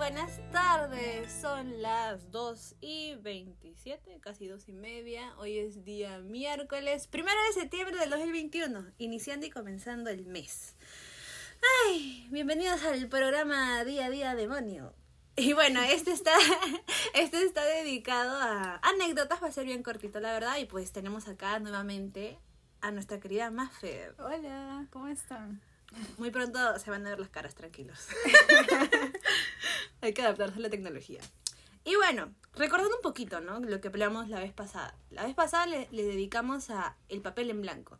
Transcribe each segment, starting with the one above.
buenas tardes. Son las 2 y 27, casi 2 y media. Hoy es día miércoles, primero de septiembre del 2021, iniciando y comenzando el mes. Ay, bienvenidos al programa Día a Día Demonio. Y bueno, este está, este está dedicado a anécdotas, va a ser bien cortito, la verdad. Y pues tenemos acá nuevamente a nuestra querida Maffer. Hola, ¿cómo están? Muy pronto se van a ver las caras, tranquilos. Hay que adaptarse a la tecnología. Y bueno, recordando un poquito, ¿no? Lo que hablamos la vez pasada. La vez pasada le, le dedicamos a el papel en blanco.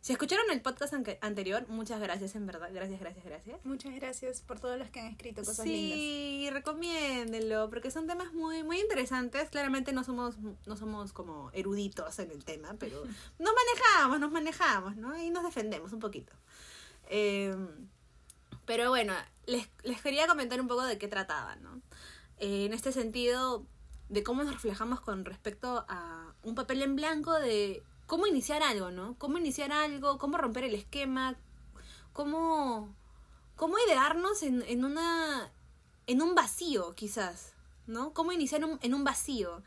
Si escucharon el podcast anterior, muchas gracias, en verdad. Gracias, gracias, gracias. Muchas gracias por todos los que han escrito cosas lindas. Sí, recomiéndenlo, porque son temas muy, muy interesantes. Claramente no somos, no somos como eruditos en el tema, pero nos manejamos, nos manejamos, ¿no? Y nos defendemos un poquito. Eh, pero bueno, les, les quería comentar un poco de qué trataban, ¿no? Eh, en este sentido, de cómo nos reflejamos con respecto a un papel en blanco de cómo iniciar algo, ¿no? Cómo iniciar algo, cómo romper el esquema, cómo, cómo idearnos en, en una en un vacío, quizás, ¿no? Cómo iniciar un- en un vacío.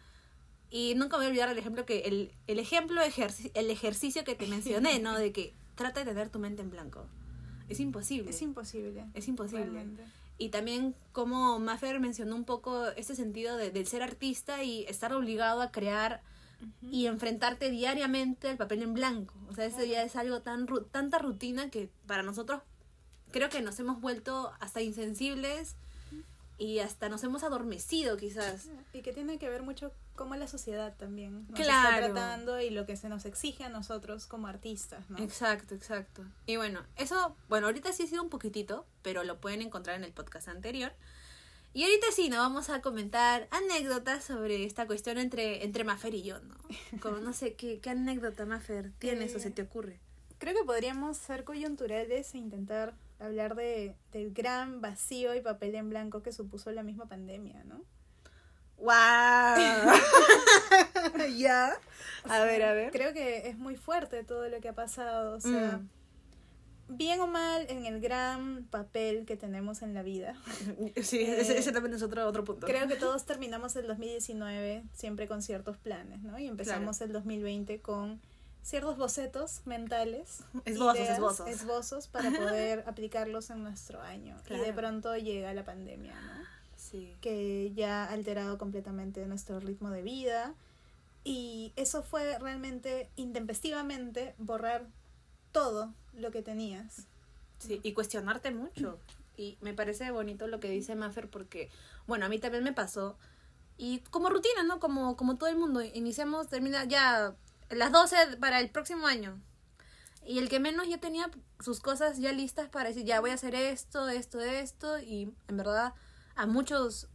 Y nunca me voy a olvidar el ejemplo que el, el ejemplo ejerci- el ejercicio que te mencioné, ¿no? De que trata de tener tu mente en blanco. Es imposible. Es imposible. Es imposible. realmente. Y también como Maffer mencionó un poco este sentido de, del ser artista y estar obligado a crear y enfrentarte diariamente al papel en blanco. O sea, eso ya es algo tan ru- tanta rutina que para nosotros creo que nos hemos vuelto hasta insensibles y hasta nos hemos adormecido quizás. Y que tiene que ver mucho cómo la sociedad también nos Claro. está tratando y lo que se nos exige a nosotros como artistas, ¿no? Exacto, exacto. Y bueno, eso, bueno, ahorita sí ha sido un poquitito, pero lo pueden encontrar en el podcast anterior. Y ahorita sí, nos vamos a comentar anécdotas sobre esta cuestión entre, entre Mafer y yo, ¿no? Como no sé, ¿qué, qué anécdota, Mafer, tienes o se te ocurre? Creo que podríamos ser coyunturales e intentar hablar de, del gran vacío y papel en blanco que supuso la misma pandemia, ¿no? ¡Wow! ¿Ya? A ver, a ver. Creo que es muy fuerte todo lo que ha pasado, o sea, Mm. bien o mal en el gran papel que tenemos en la vida. Sí, ese, ese también es otro, otro punto. Creo que todos terminamos el 2019 siempre con ciertos planes, ¿no? Y empezamos el 2020 con ciertos bocetos mentales. Esbozos, ideas, esbozos. esbozos para poder aplicarlos en nuestro año. Y de pronto llega la pandemia, ¿no? Sí. Que ya ha alterado completamente nuestro ritmo de vida. Y eso fue realmente intempestivamente borrar todo lo que tenías. Sí, y cuestionarte mucho. Y me parece bonito lo que dice Maffer porque, bueno, a mí también me pasó. Y como rutina, ¿no? Como, como todo el mundo. Iniciamos, termina ya las 12 para el próximo año. Y el que menos ya tenía sus cosas ya listas para decir, ya voy a hacer esto, esto, esto. Y en verdad a muchos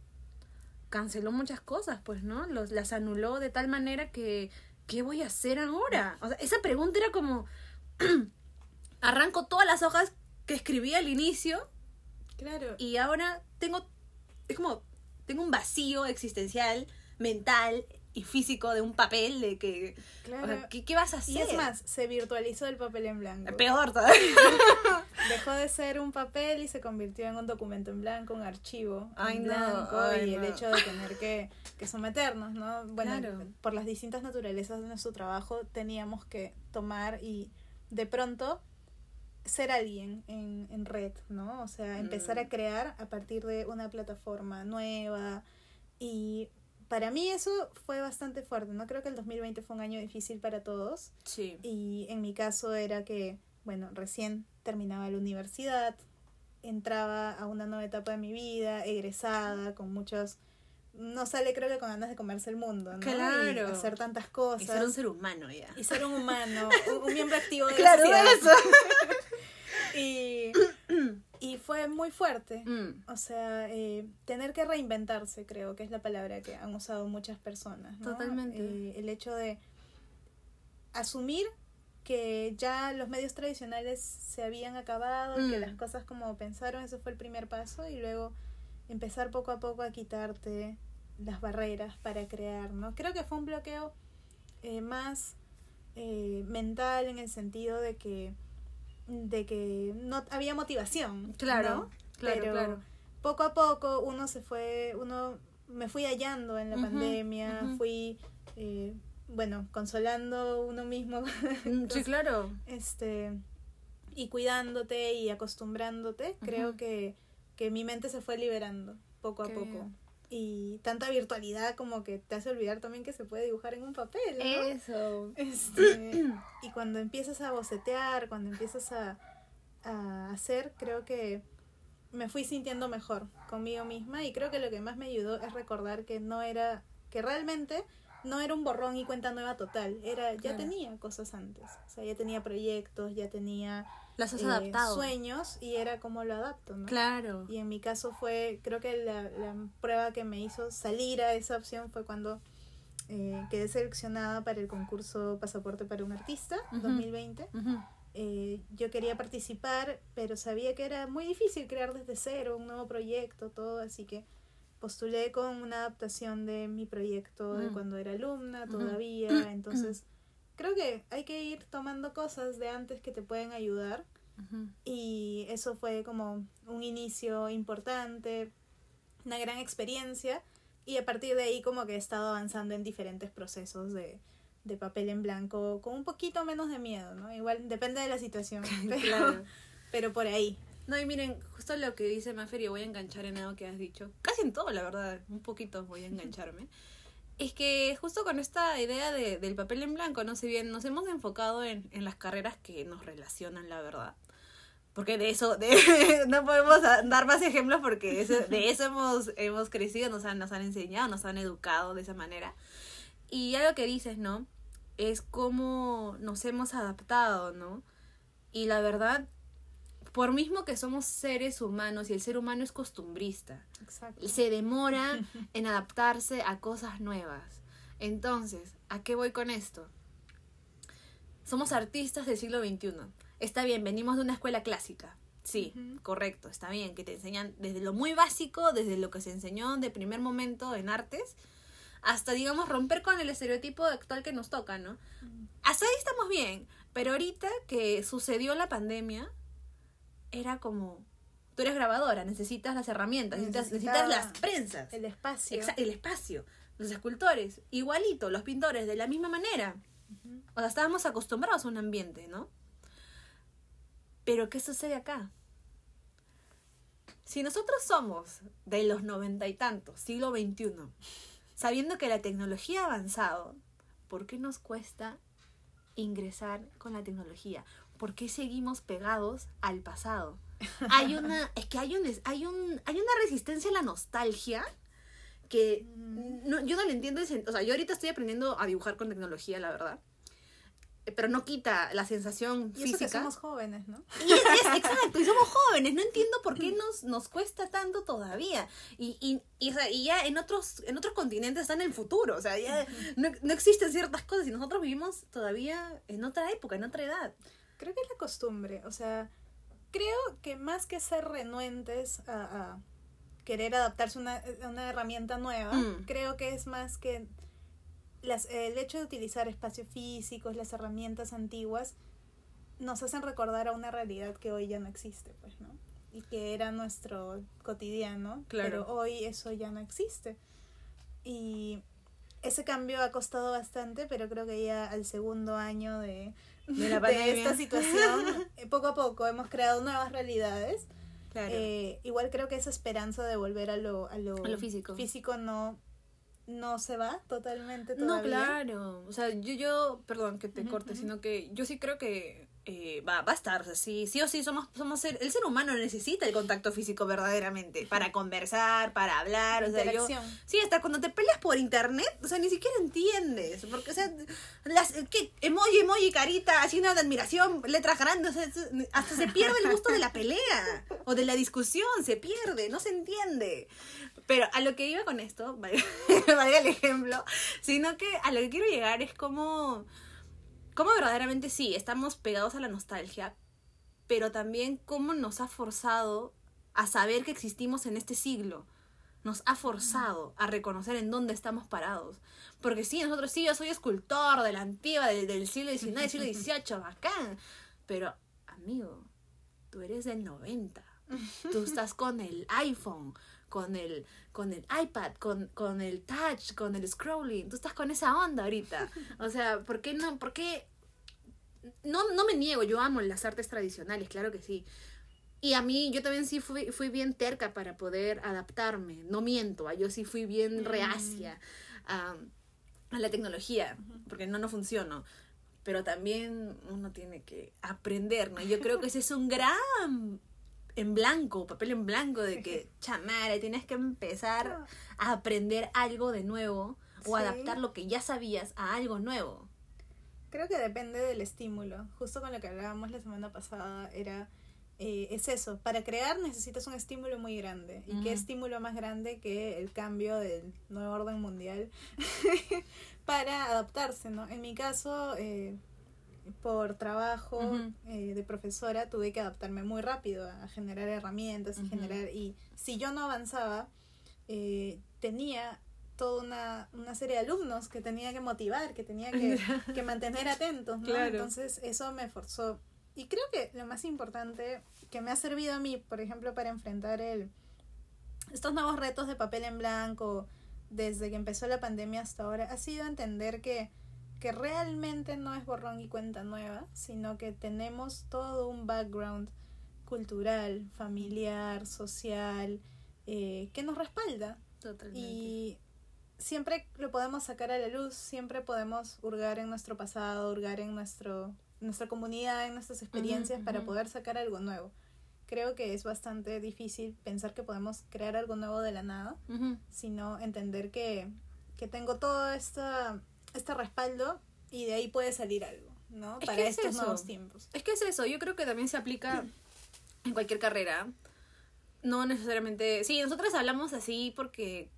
canceló muchas cosas, pues, ¿no? Los, las anuló de tal manera que, ¿qué voy a hacer ahora? O sea, esa pregunta era como, arranco todas las hojas que escribí al inicio Claro. y ahora tengo, es como, tengo un vacío existencial, mental y físico de un papel de que, claro. o sea, ¿qué, qué vas a hacer? y es más, se virtualizó el papel en blanco. Peor todavía. Dejó de ser un papel y se convirtió en un documento en blanco, un archivo Ay, en no, blanco ay, y el hecho de tener que, que someternos, ¿no? Bueno, Claro. por las distintas naturalezas de nuestro trabajo teníamos que tomar y de pronto ser alguien en, en red, ¿no? O sea, empezar Mm. a crear a partir de una plataforma nueva y para mí eso fue bastante fuerte, ¿no? Creo que el 2020 fue un año difícil para todos. Sí. Y en mi caso era que, bueno, recién terminaba la universidad, entraba a una nueva etapa de mi vida, egresada, con muchos... No sale creo que con ganas de comerse el mundo, ¿no? Claro. Y hacer tantas Y cosas. ser un ser humano ya. y ser un humano, un, un miembro activo de Claro, la sociedad. eso. Y, y fue muy fuerte. Mm, O sea, eh, tener que reinventarse, creo que es la palabra que han usado muchas personas. ¿no? Totalmente. Eh, el hecho de asumir que ya los medios tradicionales se habían acabado y que Mm. las cosas como pensaron, eso fue el primer paso, y luego empezar poco a poco a quitarte las barreras para crear, ¿no? Creo que fue un bloqueo eh, más mental en el sentido de que de que no había motivación Claro, ¿no? claro, pero claro. poco a poco uno se fue, uno me fui hallando en la pandemia, fui, eh, bueno, consolando uno mismo, Mm, Sí, claro. este, y cuidándote y acostumbrándote, creo que, que mi mente se fue liberando poco a poco. bien. Y tanta virtualidad como que te hace olvidar también que se puede dibujar en un papel, ¿no? Eso. Este, y cuando empiezas a bocetear, cuando empiezas a, a hacer, creo que me fui sintiendo mejor conmigo misma y creo que lo que más me ayudó es recordar que no era, que realmente no era un borrón y cuenta nueva total, era, ya Claro. tenía cosas antes, o sea, ya tenía proyectos, ya tenía Las has eh, adaptado. sueños y era como lo adapto, ¿no? Claro. Y en mi caso fue, creo que la, la prueba que me hizo salir a esa opción fue cuando eh, quedé seleccionada para el concurso Pasaporte para un Artista Ujú. 2020. Ujú. Eh, yo quería participar, pero sabía que era muy difícil crear desde cero un nuevo proyecto, todo, así que postulé con una adaptación de mi proyecto de Mm. cuando era alumna todavía, entonces creo que hay que ir tomando cosas de antes que te pueden ayudar y eso fue como un inicio importante, una gran experiencia y a partir de ahí como que he estado avanzando en diferentes procesos de, de papel en blanco con un poquito menos de miedo, ¿no? Igual depende de la situación, pero, Claro. pero por ahí. No, y miren, justo lo que dice Mafer, y voy a enganchar en algo que has dicho, casi en todo, la verdad, un poquito voy a engancharme, es que justo con esta idea de, del papel en blanco, no sé bien, nos hemos enfocado en, en las carreras que nos relacionan, la verdad. Porque de eso, de, no podemos dar más ejemplos porque eso- de eso hemos, hemos crecido, nos han, nos han enseñado, nos han educado de esa manera. Y algo que dices, ¿no? Es cómo nos hemos adaptado, ¿no? Y la verdad, por mismo que somos seres humanos y el ser humano es costumbrista, Exacto. se demora en adaptarse a cosas nuevas. Entonces, ¿a qué voy con esto? Somos artistas del siglo XXI. Está bien, venimos de una escuela clásica. Sí, Ujú. correcto, está bien, que te enseñan desde lo muy básico, desde lo que se enseñó de primer momento en artes, hasta, digamos, romper con el estereotipo actual que nos toca, ¿no? Hasta ahí estamos bien, pero ahorita que sucedió la pandemia, era como, tú eres grabadora, necesitas las herramientas, necesitas, necesitas las prensas, El espacio. Exa- el espacio, los escultores, igualito, los pintores, de la misma manera. O sea, estábamos acostumbrados a un ambiente, ¿no? Pero ¿qué sucede acá? Si nosotros somos de los noventa y tantos, siglo XXI, sabiendo que la tecnología ha avanzado, ¿por qué nos cuesta ingresar con la tecnología? ¿Por qué seguimos pegados al pasado? Hay una, es que hay un, hay un, hay una resistencia a la nostalgia que Mm. no, yo no le entiendo. ese- O sea, yo ahorita estoy aprendiendo a dibujar con tecnología, la verdad. Eh, Pero no quita la sensación Y eso que física. somos jóvenes, ¿no? Y es, es- exacto, y somos jóvenes, no entiendo por qué nos, nos cuesta tanto todavía. Y, y, y, o sea, y ya en otros, en otros continentes están en el futuro, o sea, ya no, no existen ciertas cosas y nosotros vivimos todavía en otra época, en otra edad. Creo que es la costumbre, o sea, creo que más que ser renuentes a, a querer adaptarse a una, herramienta nueva, Mm. creo que es más que las, el hecho de utilizar espacios físicos, las herramientas antiguas, nos hacen recordar a una realidad que hoy ya no existe, pues, ¿no? Y que era nuestro cotidiano, Claro. pero hoy eso ya no existe. Y ese cambio ha costado bastante, pero creo que ya al segundo año de, De la de esta situación, eh, poco a poco hemos creado nuevas realidades. Claro. Eh, igual creo que esa esperanza de volver a lo, a lo, A lo físico. físico no, no se va totalmente No, todavía. claro. O sea, yo, yo, perdón que te corte, sino que yo sí creo que eh, va, va a estar. O sea, sí, sí o sí somos, somos ser, el ser humano necesita el contacto físico verdaderamente para conversar, para hablar. O sea, yo. Sí, hasta cuando te peleas por internet, o sea, ni siquiera entiendes. Porque, o sea, las, ¿qué? emoji, emoji, carita, haciendo de admiración, letras grandes, o sea, hasta se pierde el gusto de la pelea o de la discusión, se pierde, no se entiende. Pero a lo que iba con esto, valga, valga el ejemplo, sino que a lo que quiero llegar es como, como verdaderamente sí, estamos pegados a la nostalgia, pero también cómo nos ha forzado a saber que existimos en este siglo. Nos ha forzado a reconocer en dónde estamos parados. Porque sí, nosotros sí, yo soy escultor de la antigua, del, del siglo XIX, siglo XVIII, bacán. Pero, amigo, tú eres del 90. Tú estás con el iPhone, con el, con el iPad, con, con el touch, con el scrolling. Tú estás con esa onda ahorita. O sea, ¿por qué no? ¿Por qué? No, no me niego, yo amo las artes tradicionales, claro que sí. Y a mí, yo también sí fui, fui bien terca para poder adaptarme. No miento, ¿ah? yo sí fui bien reacia a, a la tecnología, porque no, no funcionó. Pero también uno tiene que aprender, ¿no? Yo creo que ese es un gran en blanco, papel en blanco, de que, chamare, tienes que empezar a aprender algo de nuevo o Sí. adaptar lo que ya sabías a algo nuevo. Creo que depende del estímulo. Justo con lo que hablábamos la semana pasada era eh, es eso. Para crear necesitas un estímulo muy grande. ¿Y qué estímulo más grande que el cambio del nuevo orden mundial para adaptarse, ¿no? En mi caso, eh, por trabajo eh, de profesora, tuve que adaptarme muy rápido a generar herramientas y Ujú. generar y si yo no avanzaba, eh, tenía toda una, una serie de alumnos que tenía que motivar, que tenía que, que mantener atentos, ¿no? Claro. Entonces eso me forzó. Y creo que lo más importante que me ha servido a mí, por ejemplo, para enfrentar el estos nuevos retos de papel en blanco desde que empezó la pandemia hasta ahora, ha sido entender que, que realmente no es borrón y cuenta nueva, sino que tenemos todo un background cultural, familiar, social, eh, que nos respalda. Totalmente. Y siempre lo podemos sacar a la luz, siempre podemos hurgar en nuestro pasado, hurgar en nuestro, nuestra comunidad, en nuestras experiencias para poder sacar algo nuevo. Creo que es bastante difícil pensar que podemos crear algo nuevo de la nada, sino entender que, que tengo todo esta, este respaldo y de ahí puede salir algo, ¿no? Es Para es estos eso. nuevos tiempos. Es que es eso, yo creo que también se aplica en cualquier carrera. No necesariamente. Sí, nosotros hablamos así porque.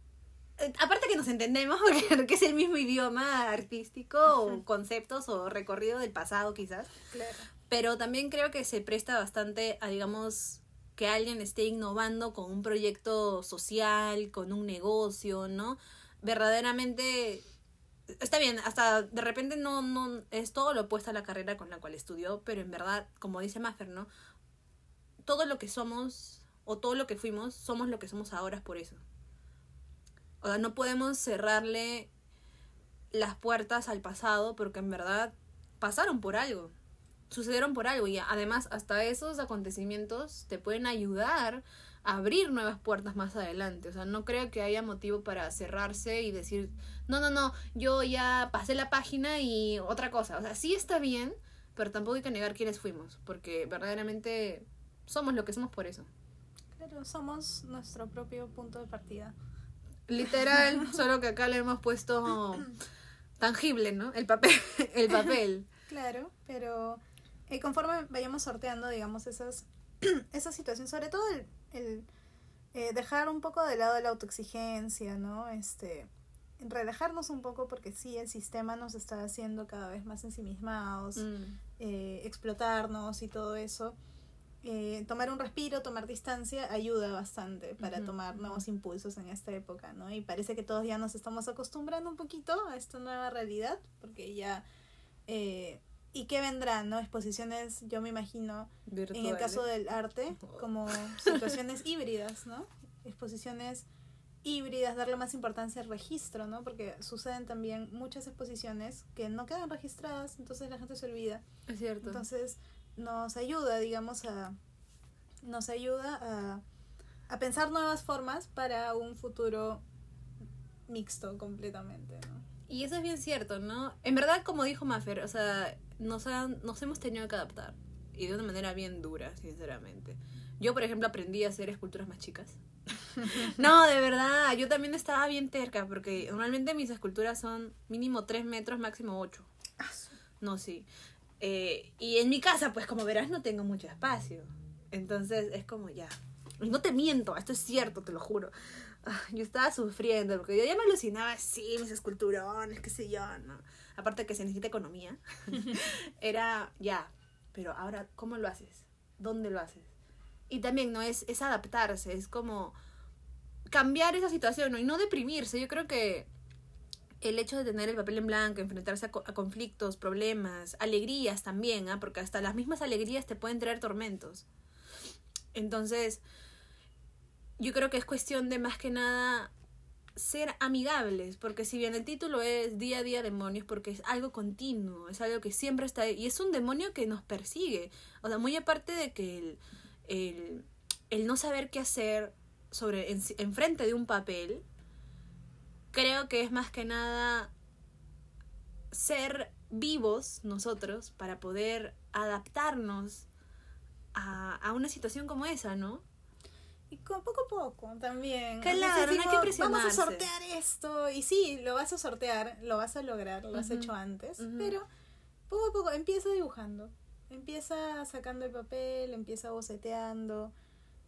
eh, Aparte que nos entendemos, porque es el mismo idioma artístico, o conceptos, o recorrido del pasado, quizás. Claro. Pero también creo que se presta bastante a, digamos, que alguien esté innovando con un proyecto social, con un negocio, ¿no? Verdaderamente. Está bien, hasta de repente no, no es todo lo opuesto a la carrera con la cual estudió, pero en verdad, como dice Maffer, ¿no? Todo lo que somos o todo lo que fuimos, somos lo que somos ahora por eso. O sea, no podemos cerrarle las puertas al pasado porque en verdad pasaron por algo sucedieron por algo y además hasta esos acontecimientos te pueden ayudar abrir nuevas puertas más adelante. O sea, no creo que haya motivo para cerrarse y decir, no, no, no, yo ya pasé la página y otra cosa. O sea, sí está bien, pero tampoco hay que negar quiénes fuimos, porque verdaderamente somos lo que somos por eso. Claro, somos nuestro propio punto de partida. Literal, solo que acá le hemos puesto tangible, ¿no? El papel, el papel. Claro, pero eh, conforme vayamos sorteando, digamos, esas, esas situaciones, sobre todo el, el eh, dejar un poco de lado la autoexigencia, ¿no? Este, relajarnos un poco porque sí, el sistema nos está haciendo cada vez más ensimismados, Mm. eh, explotarnos y todo eso. Eh, tomar un respiro, tomar distancia ayuda bastante para tomar nuevos impulsos en esta época, ¿no? Y parece que todos ya nos estamos acostumbrando un poquito a esta nueva realidad, porque ya... eh, ¿Y qué vendrá, no? Exposiciones, yo me imagino, en el caso del arte, como situaciones híbridas, ¿no? Exposiciones híbridas, darle más importancia al registro, ¿no? Porque suceden también muchas exposiciones que no quedan registradas, entonces la gente se olvida. Es cierto. Entonces nos ayuda, digamos, a nos ayuda a, a pensar nuevas formas para un futuro mixto completamente, ¿no? Y eso es bien cierto, ¿no? En verdad, como dijo Maffer, o sea, nos, han- nos hemos tenido que adaptar. Y de una manera bien dura, sinceramente. Yo, por ejemplo, aprendí a hacer esculturas más chicas. no, de verdad, yo también estaba bien terca, porque normalmente mis esculturas son mínimo 3 metros, máximo 8. No, sí. Eh, y en mi casa, pues como verás, no tengo mucho espacio. Entonces es como ya. Y no te miento, esto es cierto, te lo juro. Ah, Yo estaba sufriendo porque yo ya me alucinaba así, mis esculturones, qué sé yo, ¿no? Aparte que se necesita economía. Era ya, pero ahora, ¿cómo lo haces? ¿Dónde lo haces? Y también, ¿no? Es, es adaptarse, es como cambiar esa situación, ¿no? Y no deprimirse. Yo creo que el hecho de tener el papel en blanco, enfrentarse a, co- a conflictos, problemas, alegrías también, ¿ah? Porque hasta las mismas alegrías te pueden traer tormentos. Entonces, yo creo que es cuestión de más que nada ser amigables, porque si bien el título es día a día demonios, porque es algo continuo, es algo que siempre está ahí, y es un demonio que nos persigue. O sea, muy aparte de que el, el, no saber qué hacer sobre en, de un papel, creo que es más que nada ser vivos nosotros para poder adaptarnos a, a una situación como esa, ¿no? Y con poco a poco también. Claro, no hay que presionarse. Vamos a sortear esto. Y sí, lo vas a sortear, lo vas a lograr, lo has hecho antes. Pero poco a poco empieza dibujando. Empieza sacando el papel, empieza boceteando.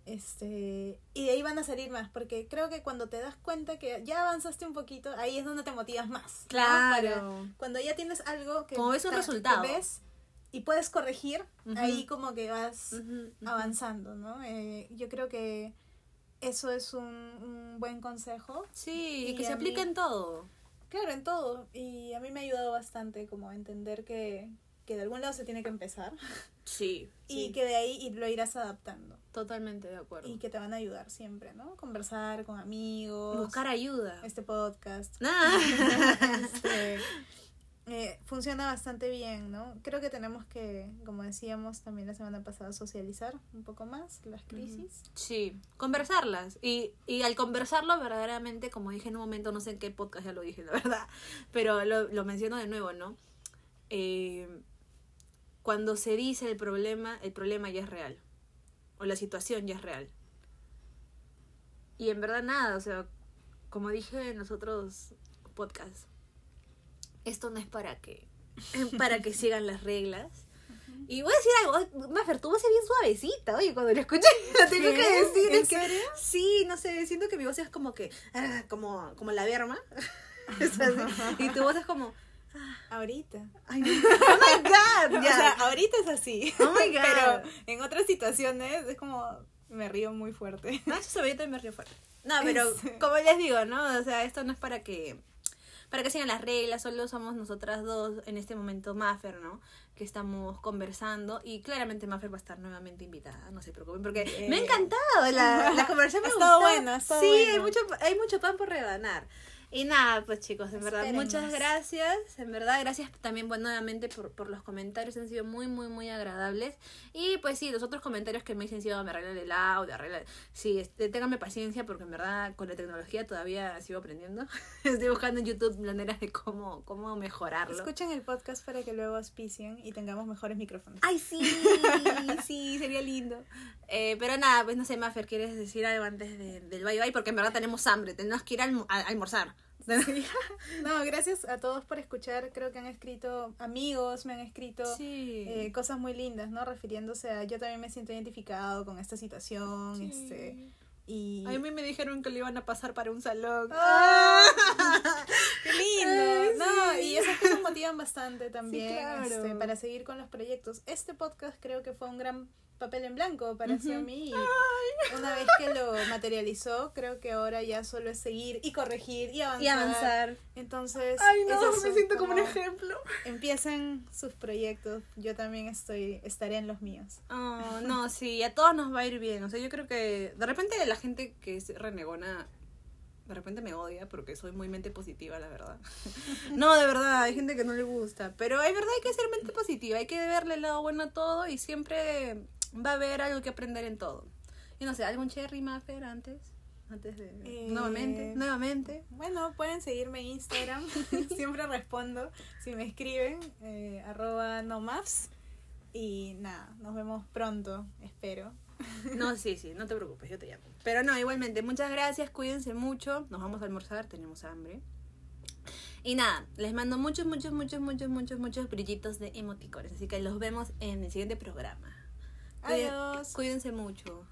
Este, y de ahí van a salir más, porque creo que cuando te das cuenta que ya avanzaste un poquito, ahí es donde te motivas más. ¿no? Para- cuando ya tienes algo que, Como ves un ta- que resultado. ves y puedes corregir, ahí como que vas avanzando, ¿no? Eh, yo creo que eso es un, un buen consejo. Sí, Y que se a aplica mí- en todo. Claro, en todo. Y a mí me ha ayudado bastante como a entender que, que de algún lado se tiene que empezar Sí, y que de ahí lo irás adaptando. totalmente de acuerdo. Y que te van a ayudar siempre, ¿no? Conversar con amigos. Buscar ayuda. Este podcast. Nah. Este, eh, funciona bastante bien, ¿no? Creo que tenemos que, como decíamos también la semana pasada, socializar un poco más las crisis. Sí, conversarlas. Y, y al conversarlo verdaderamente, como dije en un momento, no sé en qué podcast ya lo dije, la verdad, pero lo, lo menciono de nuevo, ¿no? Eh, cuando se dice el problema, el problema ya es real. O la situación ya es real. Y en verdad nada, o sea, como dije en los otros podcasts, esto no es para que, para que sigan las reglas. Y voy a decir algo, Maffer, tu voz es bien suavecita, oye, cuando lo escuché, lo tengo ¿Qué? que decir. ¿En es que- serio? Sí, no sé, siento que mi voz es como que, ah, como, como la verma. Y tu voz es como, Ahorita. ay, no. oh my god, O ya. sea, ahorita es así. Oh my God. Pero en otras situaciones es como me río muy fuerte. No, eso ahorita me río fuerte. No, pero como les digo, ¿no? O sea, esto no es para que para que sigan las reglas, solo somos nosotras dos en este momento Maffer, ¿no? Que estamos conversando y claramente Maffer va a estar nuevamente invitada, no se preocupen, porque Eh. me ha encantado la, la conversación. me Ha estado gustó. bueno, ha estado Sí, bueno. hay mucho, hay mucho pan por rebanar. Y nada, pues chicos, en verdad, Esperemos. muchas gracias. En verdad, gracias también bueno, nuevamente por, por los comentarios, han sido muy, muy, muy agradables. Y pues sí, los otros comentarios que me dicen sido me arreglan el audio, arreglan... Sí, este, ténganme paciencia porque en verdad con la tecnología todavía sigo aprendiendo. Estoy buscando en YouTube maneras de cómo, cómo mejorarlo. Escuchen el podcast para que luego auspicien y tengamos mejores micrófonos. Ay, sí, sí, sería lindo. Eh, pero nada, pues no sé, Maffer, ¿quieres decir algo antes de- del bye bye? Porque en verdad tenemos hambre, tenemos que ir a, a- a No, gracias a todos por escuchar. Creo que han escrito amigos, me han escrito Sí. eh, cosas muy lindas, ¿no? Refiriéndose a yo también me siento identificado con esta situación, este y A mí me dijeron que le iban a pasar para un salón. ¡Ah! ¡Qué lindo! Ay, no, sí. y esas cosas motivan bastante también claro. este, para seguir con los proyectos. Este podcast creo que fue un gran papel en blanco para Xiaomi y una vez que lo materializó, creo que ahora ya solo es seguir y corregir y avanzar. Y avanzar. Entonces, Ay, no, me siento como un ejemplo. Empiecen sus proyectos. Yo también estoy estaré en los míos. Oh, no, sí, a todos nos va a ir bien. O sea, yo creo que de repente la gente que es renegona, de repente me odia porque soy muy mente positiva, la verdad. No, de verdad, hay gente que no le gusta. Pero es verdad, hay que ser mente positiva, hay que verle el lado bueno a todo y siempre va a haber algo que aprender en todo. Y no sé, ¿algún cherry maffer antes? Antes de... Eh, Nuevamente, nuevamente. Bueno, pueden seguirme en Instagram. Siempre respondo si me escriben. Eh, arroba nomafs. Y nada, nos vemos pronto, espero. No, sí, sí, no te preocupes, yo te llamo. Pero no, igualmente, muchas gracias, cuídense mucho, nos vamos a almorzar, tenemos hambre. Y nada, les mando muchos, muchos, muchos, muchos, muchos, muchos brillitos de emoticones. Así que los vemos en el siguiente programa. Adiós. Cuídense mucho.